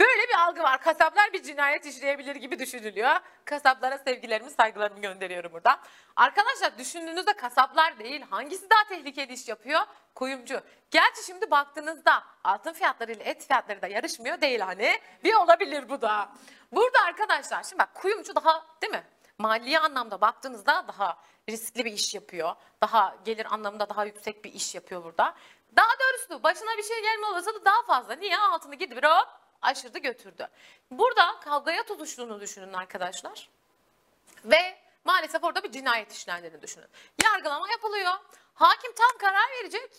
Böyle bir algı var. Kasaplar bir cinayet işleyebilir gibi düşünülüyor. Kasaplara sevgilerimi, saygılarımı gönderiyorum buradan. Arkadaşlar düşündüğünüzde kasaplar değil. Hangisi daha tehlikeli iş yapıyor? Kuyumcu. Gerçi şimdi baktığınızda altın fiyatları ile et fiyatları da yarışmıyor değil hani. Bir olabilir bu da. Burada arkadaşlar şimdi bak kuyumcu daha değil mi? Mali anlamda baktığınızda daha riskli bir iş yapıyor. Daha gelir anlamında daha yüksek bir iş yapıyor burada. Daha doğrusu başına bir şey gelme olasılığı daha fazla. Niye? Altını gidip hop aşırdı götürdü. Burada kavgaya tutuştuğunu düşünün arkadaşlar. Ve maalesef orada bir cinayet işlendiğini düşünün. Yargılama yapılıyor. Hakim tam karar verecek.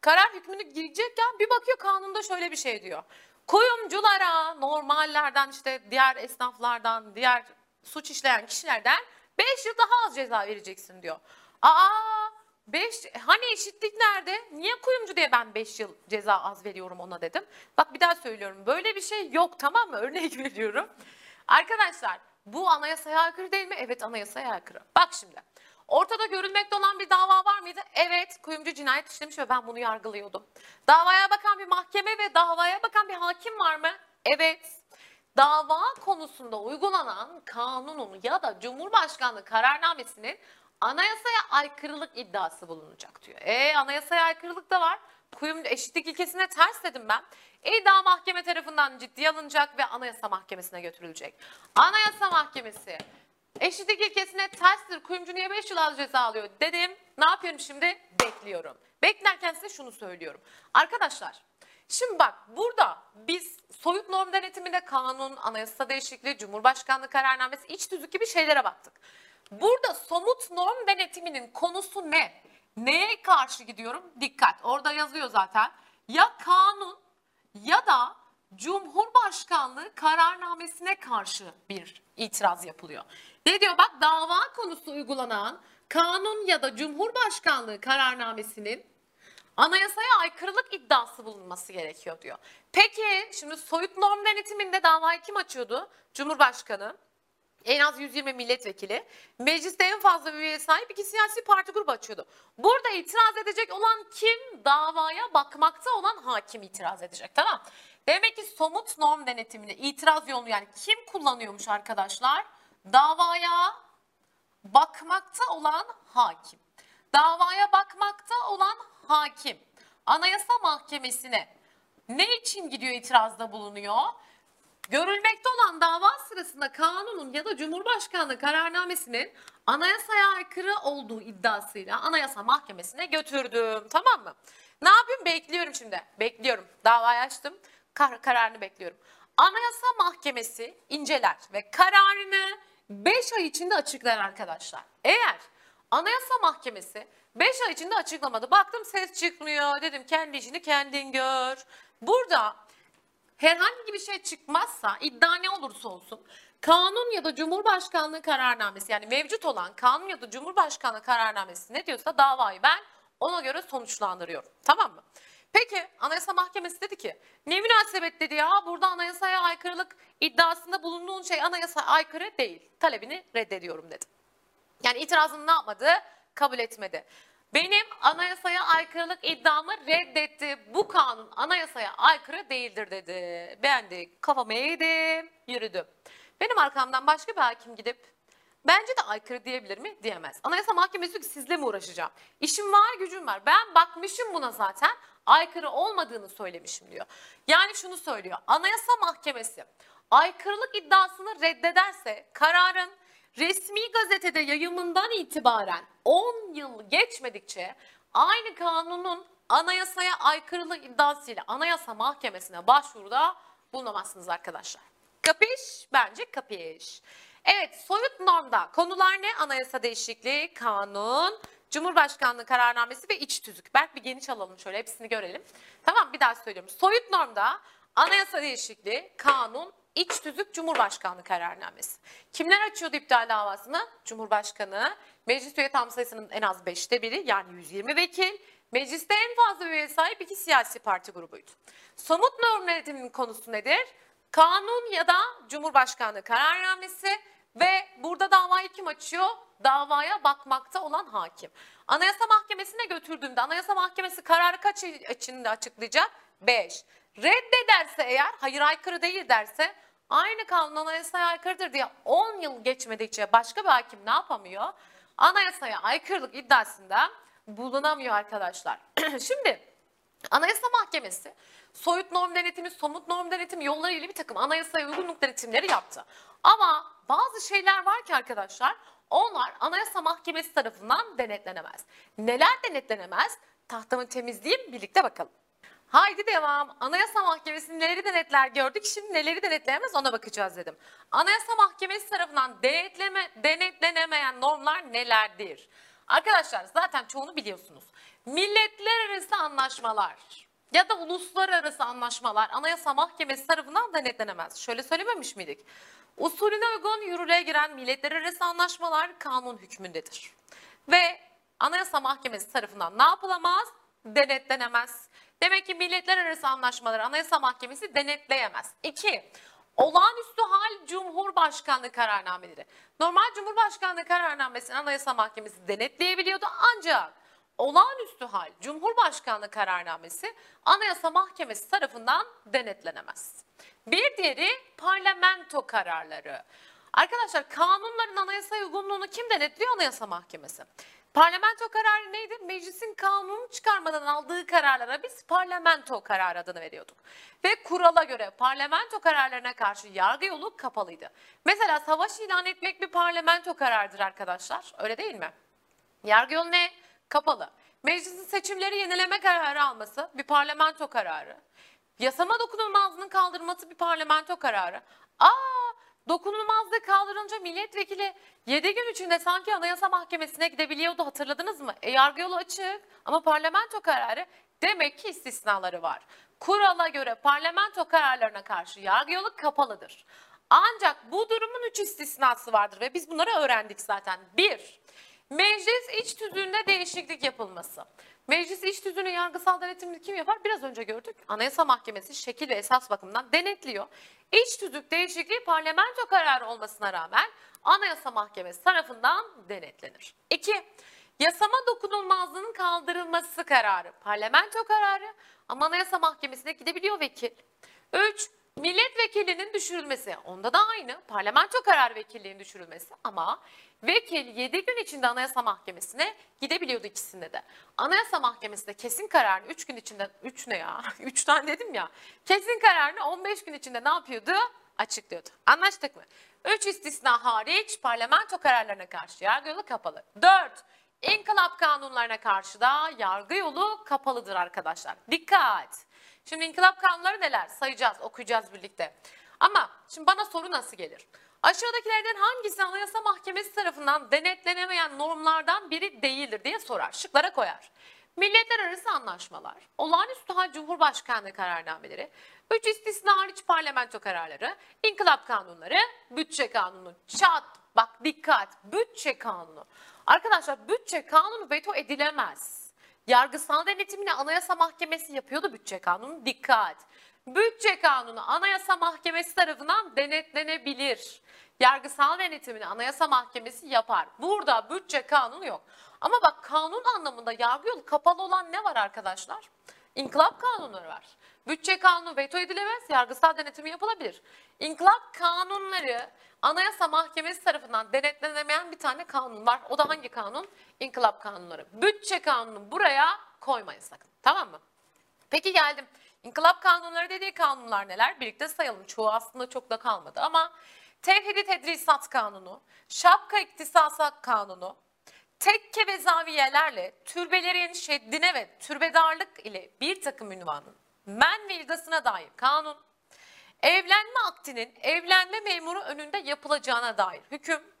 Karar hükmünü girecek bir bakıyor kanunda şöyle bir şey diyor. Kuyumculara normallerden işte diğer esnaflardan, diğer suç işleyen kişilerden 5 yıl daha az ceza vereceksin diyor. Aa 5 hani eşitlik nerede? Niye kuyumcu diye ben 5 yıl ceza az veriyorum ona dedim. Bak bir daha söylüyorum. Böyle bir şey yok tamam mı? *laughs* Örnek veriyorum. Arkadaşlar bu anayasaya aykırı değil mi? Evet anayasaya aykırı. Bak şimdi. Ortada görülmekte olan bir dava var mıydı? Evet kuyumcu cinayet işlemiş ve ben bunu yargılıyordum. Davaya bakan bir mahkeme ve davaya bakan bir hakim var mı? Evet. Dava konusunda uygulanan kanunun ya da Cumhurbaşkanlığı kararnamesinin anayasaya aykırılık iddiası bulunacak diyor. E anayasaya aykırılık da var. Kuyum eşitlik ilkesine ters dedim ben. İddia mahkeme tarafından ciddiye alınacak ve anayasa mahkemesine götürülecek. Anayasa mahkemesi eşitlik ilkesine terstir. Kuyumcu niye 5 yıl az ceza alıyor dedim. Ne yapıyorum şimdi? Bekliyorum. Beklerken size şunu söylüyorum. Arkadaşlar Şimdi bak burada biz soyut norm denetiminde kanun, anayasa değişikliği, cumhurbaşkanlığı kararnamesi, iç tüzük gibi şeylere baktık. Burada somut norm denetiminin konusu ne? Neye karşı gidiyorum? Dikkat orada yazıyor zaten. Ya kanun ya da Cumhurbaşkanlığı kararnamesine karşı bir itiraz yapılıyor. Ne diyor? Bak dava konusu uygulanan kanun ya da Cumhurbaşkanlığı kararnamesinin anayasaya aykırılık iddiası bulunması gerekiyor diyor. Peki şimdi soyut norm denetiminde davayı kim açıyordu? Cumhurbaşkanı. En az 120 milletvekili. Mecliste en fazla üyeye sahip iki siyasi parti grubu açıyordu. Burada itiraz edecek olan kim? Davaya bakmakta olan hakim itiraz edecek. Tamam. Demek ki somut norm denetiminde itiraz yolunu yani kim kullanıyormuş arkadaşlar? Davaya bakmakta olan hakim. Davaya bakmakta olan hakim. Anayasa Mahkemesi'ne ne için gidiyor itirazda bulunuyor? Görülmekte olan dava sırasında kanunun ya da Cumhurbaşkanlığı kararnamesinin anayasaya aykırı olduğu iddiasıyla Anayasa Mahkemesi'ne götürdüm. Tamam mı? Ne yapayım? Bekliyorum şimdi. Bekliyorum. Davayı açtım. Kar- kararını bekliyorum. Anayasa Mahkemesi inceler ve kararını 5 ay içinde açıklar arkadaşlar. Eğer Anayasa Mahkemesi 5 ay içinde açıklamadı. Baktım ses çıkmıyor. Dedim kendi işini kendin gör. Burada herhangi bir şey çıkmazsa iddia ne olursa olsun kanun ya da cumhurbaşkanlığı kararnamesi yani mevcut olan kanun ya da cumhurbaşkanlığı kararnamesi ne diyorsa davayı ben ona göre sonuçlandırıyorum. Tamam mı? Peki Anayasa Mahkemesi dedi ki ne münasebet dedi ya burada anayasaya aykırılık iddiasında bulunduğun şey anayasaya aykırı değil. Talebini reddediyorum dedi. Yani itirazını ne yapmadı? Kabul etmedi. Benim anayasaya aykırılık iddiamı reddetti. Bu kanun anayasaya aykırı değildir dedi. Ben de kafamı eğdim, yürüdüm. Benim arkamdan başka bir hakim gidip bence de aykırı diyebilir mi? Diyemez. Anayasa Mahkemesi ki sizle mi uğraşacağım? İşim var, gücüm var. Ben bakmışım buna zaten. Aykırı olmadığını söylemişim diyor. Yani şunu söylüyor. Anayasa Mahkemesi aykırılık iddiasını reddederse kararın resmi gazetede yayımından itibaren 10 yıl geçmedikçe aynı kanunun anayasaya aykırılık iddiasıyla Anayasa Mahkemesi'ne başvuruda bulunamazsınız arkadaşlar. Kapış? Bence kapış. Evet soyut normda konular ne? Anayasa değişikliği, kanun, Cumhurbaşkanlığı kararnamesi ve iç tüzük. Berk bir geniş alalım şöyle hepsini görelim. Tamam bir daha söylüyorum. Soyut normda anayasa değişikliği, kanun, iç tüzük, Cumhurbaşkanlığı kararnamesi. Kimler açıyordu iptal davasını? Cumhurbaşkanı, meclis üye tam sayısının en az 5'te biri yani 120 vekil, mecliste en fazla üye sahip iki siyasi parti grubuydu. Somut norm konusu nedir? Kanun ya da Cumhurbaşkanlığı kararnamesi ve burada davayı kim açıyor? Davaya bakmakta olan hakim. Anayasa Mahkemesi'ne götürdüğümde Anayasa Mahkemesi kararı kaç içinde açıklayacak? 5. Reddederse eğer hayır aykırı değil derse aynı kanun anayasaya aykırıdır diye 10 yıl geçmedikçe başka bir hakim ne yapamıyor? Anayasaya aykırılık iddiasında bulunamıyor arkadaşlar. *clears throat* Şimdi Anayasa Mahkemesi soyut norm denetimi, somut norm denetimi yolları ile bir takım anayasaya uygunluk denetimleri yaptı. Ama bazı şeyler var ki arkadaşlar onlar Anayasa Mahkemesi tarafından denetlenemez. Neler denetlenemez? Tahtamı temizleyeyim birlikte bakalım. Haydi devam. Anayasa Mahkemesi neleri denetler gördük. Şimdi neleri denetleyemez ona bakacağız dedim. Anayasa Mahkemesi tarafından denetleme, denetlenemeyen normlar nelerdir? Arkadaşlar zaten çoğunu biliyorsunuz. Milletler arası anlaşmalar ya da uluslararası anlaşmalar Anayasa Mahkemesi tarafından denetlenemez. Şöyle söylememiş miydik? Usulüne uygun yürürlüğe giren milletler arası anlaşmalar kanun hükmündedir. Ve Anayasa Mahkemesi tarafından ne yapılamaz? Denetlenemez. Demek ki milletler arası anlaşmaları Anayasa Mahkemesi denetleyemez. İki, olağanüstü hal Cumhurbaşkanlığı kararnameleri. Normal Cumhurbaşkanlığı kararnamesini Anayasa Mahkemesi denetleyebiliyordu ancak olağanüstü hal Cumhurbaşkanlığı kararnamesi Anayasa Mahkemesi tarafından denetlenemez. Bir diğeri parlamento kararları. Arkadaşlar kanunların anayasaya uygunluğunu kim denetliyor? Anayasa Mahkemesi. Parlamento kararı neydi? Meclisin kanunu çıkarmadan aldığı kararlara biz parlamento kararı adını veriyorduk. Ve kurala göre parlamento kararlarına karşı yargı yolu kapalıydı. Mesela savaş ilan etmek bir parlamento kararıdır arkadaşlar. Öyle değil mi? Yargı yolu ne? Kapalı. Meclisin seçimleri yenileme kararı alması bir parlamento kararı. Yasama dokunulmazlığının kaldırılması bir parlamento kararı. Aa dokunulmazlığı kaldırınca milletvekili 7 gün içinde sanki Anayasa Mahkemesi'ne gidebiliyordu hatırladınız mı? E yargı yolu açık ama parlamento kararı demek ki istisnaları var. Kurala göre parlamento kararlarına karşı yargı yolu kapalıdır. Ancak bu durumun 3 istisnası vardır ve biz bunları öğrendik zaten. 1. Meclis iç tüzüğünde değişiklik yapılması. Meclis iç tüzüğünü yargısal denetimini kim yapar? Biraz önce gördük. Anayasa Mahkemesi şekil ve esas bakımından denetliyor. İç tüzük değişikliği parlamento kararı olmasına rağmen Anayasa Mahkemesi tarafından denetlenir. 2. Yasama dokunulmazlığının kaldırılması kararı. Parlamento kararı ama Anayasa Mahkemesi'ne gidebiliyor vekil. 3. Milletvekilinin düşürülmesi. Onda da aynı. Parlamento karar vekilliğinin düşürülmesi ama vekil 7 gün içinde Anayasa Mahkemesi'ne gidebiliyordu ikisinde de. Anayasa Mahkemesi de kesin kararını 3 gün içinde 3 ne ya? *laughs* 3 tane dedim ya. Kesin kararını 15 gün içinde ne yapıyordu? Açıklıyordu. Anlaştık mı? 3 istisna hariç parlamento kararlarına karşı yargı yolu kapalı. 4. İnkılap kanunlarına karşı da yargı yolu kapalıdır arkadaşlar. Dikkat! Şimdi inkılap kanunları neler? Sayacağız, okuyacağız birlikte. Ama şimdi bana soru nasıl gelir? Aşağıdakilerden hangisi Anayasa Mahkemesi tarafından denetlenemeyen normlardan biri değildir diye sorar. Şıklara koyar. Milletler arası anlaşmalar, olağanüstü hal Cumhurbaşkanlığı kararnameleri, üç istisna hariç parlamento kararları, inkılap kanunları, bütçe kanunu. Çat, bak dikkat, bütçe kanunu. Arkadaşlar bütçe kanunu veto edilemez. Yargısal denetimini Anayasa Mahkemesi yapıyordu bütçe kanunu. Dikkat! Bütçe kanunu Anayasa Mahkemesi tarafından denetlenebilir. Yargısal denetimini Anayasa Mahkemesi yapar. Burada bütçe kanunu yok. Ama bak kanun anlamında yargı yolu kapalı olan ne var arkadaşlar? İnkılap kanunları var. Bütçe kanunu veto edilemez, yargısal denetimi yapılabilir. İnkılap kanunları Anayasa Mahkemesi tarafından denetlenemeyen bir tane kanun var. O da hangi kanun? İnkılap kanunları. Bütçe kanunu buraya koymayın sakın. Tamam mı? Peki geldim. İnkılap kanunları dediği kanunlar neler? Birlikte sayalım. Çoğu aslında çok da kalmadı ama Tevhidi Tedrisat Kanunu, Şapka İktisasat Kanunu, tekke ve zaviyelerle türbelerin şeddine ve türbedarlık ile bir takım ünvanın men ve ilgasına dair kanun, evlenme aktinin evlenme memuru önünde yapılacağına dair hüküm,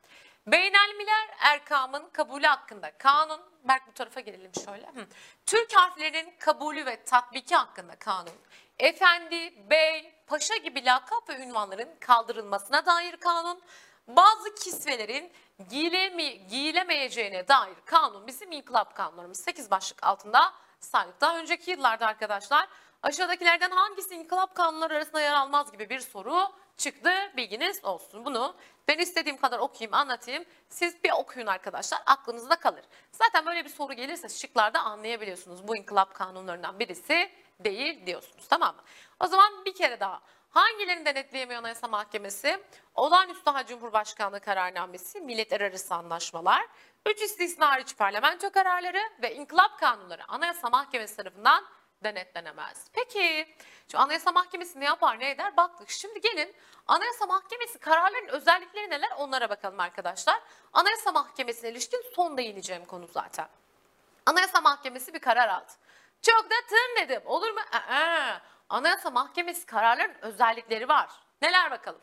beynelmiler erkamın kabulü hakkında kanun, Berk bu tarafa gelelim şöyle. Hı. Türk harflerinin kabulü ve tatbiki hakkında kanun, efendi, bey, paşa gibi lakap ve ünvanların kaldırılmasına dair kanun, bazı kisvelerin giyilemi, giyilemeyeceğine dair kanun bizim inkılap kanunlarımız 8 başlık altında saydık. Daha önceki yıllarda arkadaşlar aşağıdakilerden hangisi inkılap kanunları arasında yer almaz gibi bir soru çıktı. Bilginiz olsun. Bunu ben istediğim kadar okuyayım, anlatayım. Siz bir okuyun arkadaşlar. Aklınızda kalır. Zaten böyle bir soru gelirse şıklarda anlayabiliyorsunuz. Bu inkılap kanunlarından birisi değil diyorsunuz. Tamam mı? O zaman bir kere daha. Hangilerini denetleyemiyor Anayasa Mahkemesi? Olağanüstü hal Cumhurbaşkanlığı kararnamesi, milletler arası anlaşmalar, üç istisna hariç parlamento kararları ve inkılap kanunları Anayasa Mahkemesi tarafından denetlenemez. Peki şu Anayasa Mahkemesi ne yapar ne eder baktık. Şimdi gelin Anayasa Mahkemesi kararların özellikleri neler onlara bakalım arkadaşlar. Anayasa Mahkemesi'ne ilişkin son değineceğim konu zaten. Anayasa Mahkemesi bir karar aldı. Çok da tın dedim. Olur mu? Aa, Anayasa Mahkemesi kararların özellikleri var. Neler bakalım?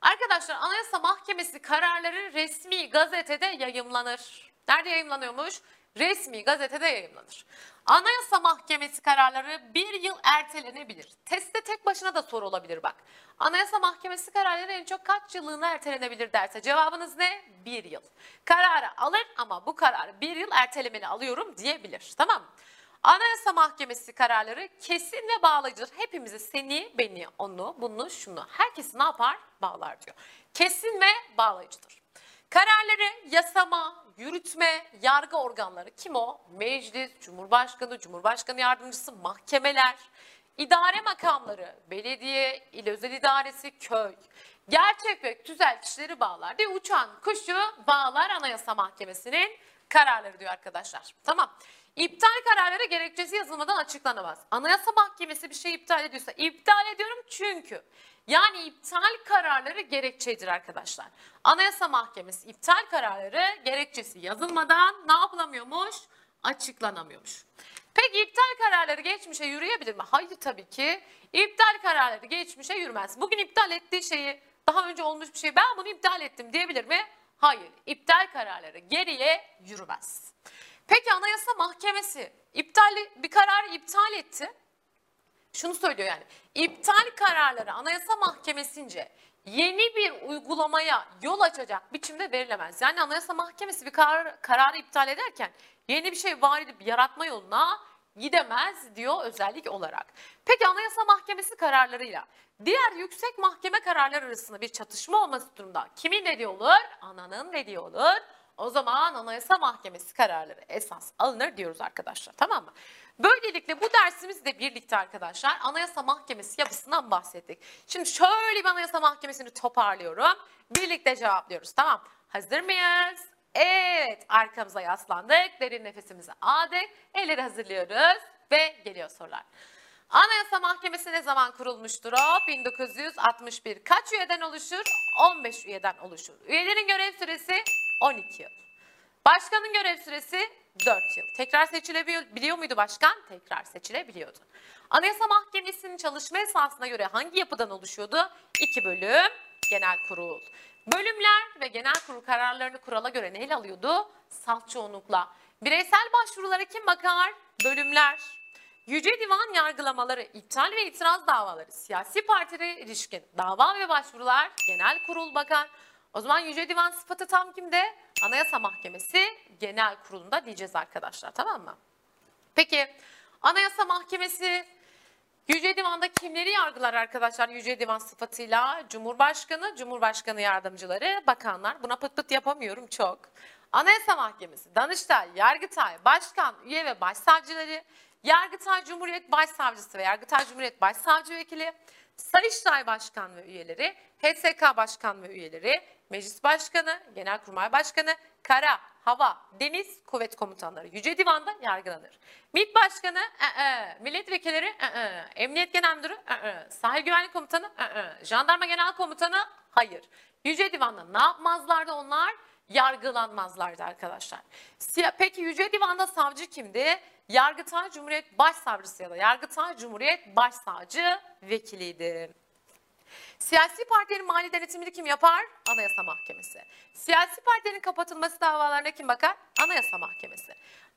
Arkadaşlar Anayasa Mahkemesi kararları resmi gazetede yayımlanır. Nerede yayımlanıyormuş? Resmi gazetede yayımlanır. Anayasa Mahkemesi kararları bir yıl ertelenebilir. Testte tek başına da soru olabilir bak. Anayasa Mahkemesi kararları en çok kaç yıllığına ertelenebilir derse cevabınız ne? Bir yıl. Kararı alır ama bu kararı bir yıl ertelemeli alıyorum diyebilir. Tamam? Anayasa Mahkemesi kararları kesin ve bağlayıcıdır. Hepimizi seni, beni, onu, bunu, şunu herkesi ne yapar? Bağlar diyor. Kesin ve bağlayıcıdır. Kararları yasama, yürütme, yargı organları kim o? Meclis, Cumhurbaşkanı, Cumhurbaşkanı yardımcısı, mahkemeler, idare makamları, belediye, il özel idaresi, köy, gerçek ve tüzel kişileri bağlar diye uçan kuşu bağlar Anayasa Mahkemesi'nin kararları diyor arkadaşlar. Tamam. İptal kararları gerekçesi yazılmadan açıklanamaz. Anayasa Mahkemesi bir şey iptal ediyorsa iptal ediyorum çünkü. Yani iptal kararları gerekçedir arkadaşlar. Anayasa Mahkemesi iptal kararları gerekçesi yazılmadan ne yapılamıyormuş? Açıklanamıyormuş. Peki iptal kararları geçmişe yürüyebilir mi? Hayır tabii ki. İptal kararları geçmişe yürümez. Bugün iptal ettiği şeyi daha önce olmuş bir şey ben bunu iptal ettim diyebilir mi? Hayır. İptal kararları geriye yürümez. Peki Anayasa Mahkemesi iptal bir kararı iptal etti. Şunu söylüyor yani. İptal kararları Anayasa Mahkemesi'nce yeni bir uygulamaya yol açacak biçimde verilemez. Yani Anayasa Mahkemesi bir karar, kararı iptal ederken yeni bir şey var edip yaratma yoluna gidemez diyor özellik olarak. Peki Anayasa Mahkemesi kararlarıyla diğer yüksek mahkeme kararları arasında bir çatışma olması durumda kimin dediği olur? Ananın dediği olur. O zaman Anayasa Mahkemesi kararları esas alınır diyoruz arkadaşlar tamam mı? Böylelikle bu dersimizle birlikte arkadaşlar Anayasa Mahkemesi yapısından bahsettik. Şimdi şöyle bir Anayasa Mahkemesi'ni toparlıyorum. Birlikte cevaplıyoruz tamam. Hazır mıyız? Evet arkamıza yaslandık. Derin nefesimizi aldık. Elleri hazırlıyoruz ve geliyor sorular. Anayasa Mahkemesi ne zaman kurulmuştur o? 1961. Kaç üyeden oluşur? 15 üyeden oluşur. Üyelerin görev süresi 12 yıl. Başkanın görev süresi 4 yıl. Tekrar seçilebiliyor muydu başkan? Tekrar seçilebiliyordu. Anayasa Mahkemesi'nin çalışma esasına göre hangi yapıdan oluşuyordu? 2 bölüm, genel kurul. Bölümler ve genel kurul kararlarını kurala göre neyle alıyordu? Salt çoğunlukla. Bireysel başvurulara kim bakar? Bölümler. Yüce Divan yargılamaları, iptal ve itiraz davaları, siyasi partilere ilişkin dava ve başvurular genel kurul bakar. O zaman Yüce Divan sıfatı tam kimde? Anayasa Mahkemesi Genel Kurulu'nda diyeceğiz arkadaşlar tamam mı? Peki Anayasa Mahkemesi Yüce Divan'da kimleri yargılar arkadaşlar Yüce Divan sıfatıyla? Cumhurbaşkanı, Cumhurbaşkanı yardımcıları, bakanlar. Buna pıt pıt yapamıyorum çok. Anayasa Mahkemesi, Danıştay, Yargıtay, Başkan, üye ve başsavcıları, Yargıtay Cumhuriyet Başsavcısı ve Yargıtay Cumhuriyet Başsavcı Vekili, Sayıştay Başkan ve üyeleri, HSK Başkan ve üyeleri, Meclis Başkanı, Genelkurmay Başkanı, Kara, Hava, Deniz Kuvvet Komutanları Yüce Divan'da yargılanır. MİT Başkanı, ı -ı, milletvekilleri, ı -ı, Emniyet Genel Müdürü, ı -ı, Sahil Güvenlik Komutanı, ı -ı, Jandarma Genel Komutanı, hayır. Yüce Divan'da ne yapmazlardı onlar? Yargılanmazlardı arkadaşlar. Peki Yüce Divan'da savcı kimdi? Yargıtay Cumhuriyet Başsavcısı ya da Yargıtay Cumhuriyet Başsavcı Vekiliydi. Siyasi partilerin mali denetimini kim yapar? Anayasa Mahkemesi. Siyasi partilerin kapatılması davalarına kim bakar? Anayasa Mahkemesi.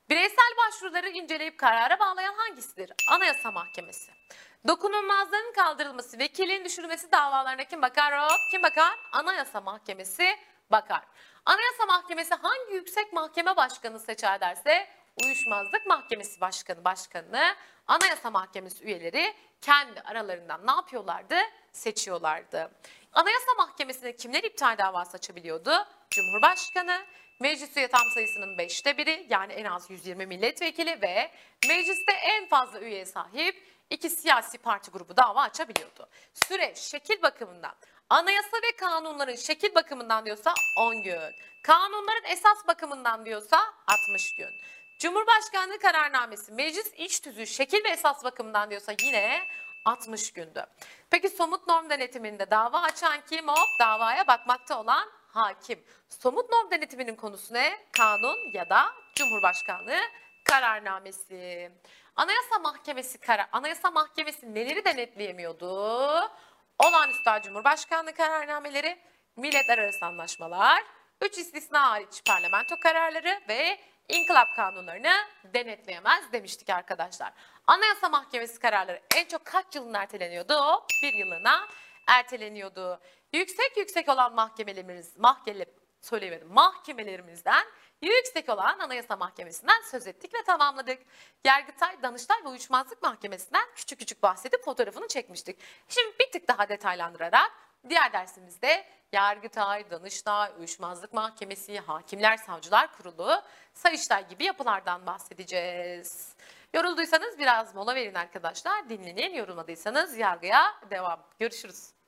Bireysel başvuruları inceleyip karara bağlayan hangisidir? Anayasa Mahkemesi. Dokunulmazlığın kaldırılması, vekilin düşürülmesi davalarına kim bakar? Hop, kim bakar? Anayasa Mahkemesi bakar. Anayasa Mahkemesi hangi yüksek mahkeme başkanı seçer derse Uyuşmazlık Mahkemesi Başkanı başkanını Anayasa Mahkemesi üyeleri kendi aralarından ne yapıyorlardı? Seçiyorlardı. Anayasa Mahkemesi'ne kimler iptal davası açabiliyordu? Cumhurbaşkanı, meclis üye tam sayısının 5'te biri yani en az 120 milletvekili ve mecliste en fazla üyeye sahip iki siyasi parti grubu dava açabiliyordu. Süreç şekil bakımından anayasa ve kanunların şekil bakımından diyorsa 10 gün, kanunların esas bakımından diyorsa 60 gün. Cumhurbaşkanlığı kararnamesi meclis iç tüzüğü şekil ve esas bakımından diyorsa yine 60 gündü. Peki somut norm denetiminde dava açan kim? Hop davaya bakmakta olan hakim. Somut norm denetiminin konusu ne? Kanun ya da Cumhurbaşkanlığı kararnamesi. Anayasa Mahkemesi karar Anayasa Mahkemesi neleri denetleyemiyordu? Olağanüstü Cumhurbaşkanlığı kararnameleri, milletler arası anlaşmalar, üç istisna hariç parlamento kararları ve inkılap kanunlarını denetleyemez demiştik arkadaşlar. Anayasa Mahkemesi kararları en çok kaç yılın erteleniyordu? Bir yılına erteleniyordu. Yüksek yüksek olan mahkemelerimiz, mahkeme, söyleyemedim, mahkemelerimizden yüksek olan Anayasa Mahkemesi'nden söz ettik ve tamamladık. Yargıtay, Danıştay ve Uyuşmazlık Mahkemesi'nden küçük küçük bahsedip fotoğrafını çekmiştik. Şimdi bir tık daha detaylandırarak diğer dersimizde Yargıtay, Danıştay, Uyuşmazlık Mahkemesi, Hakimler Savcılar Kurulu, Sayıştay gibi yapılardan bahsedeceğiz. Yorulduysanız biraz mola verin arkadaşlar. Dinlenin. Yorulmadıysanız yargıya devam. Görüşürüz.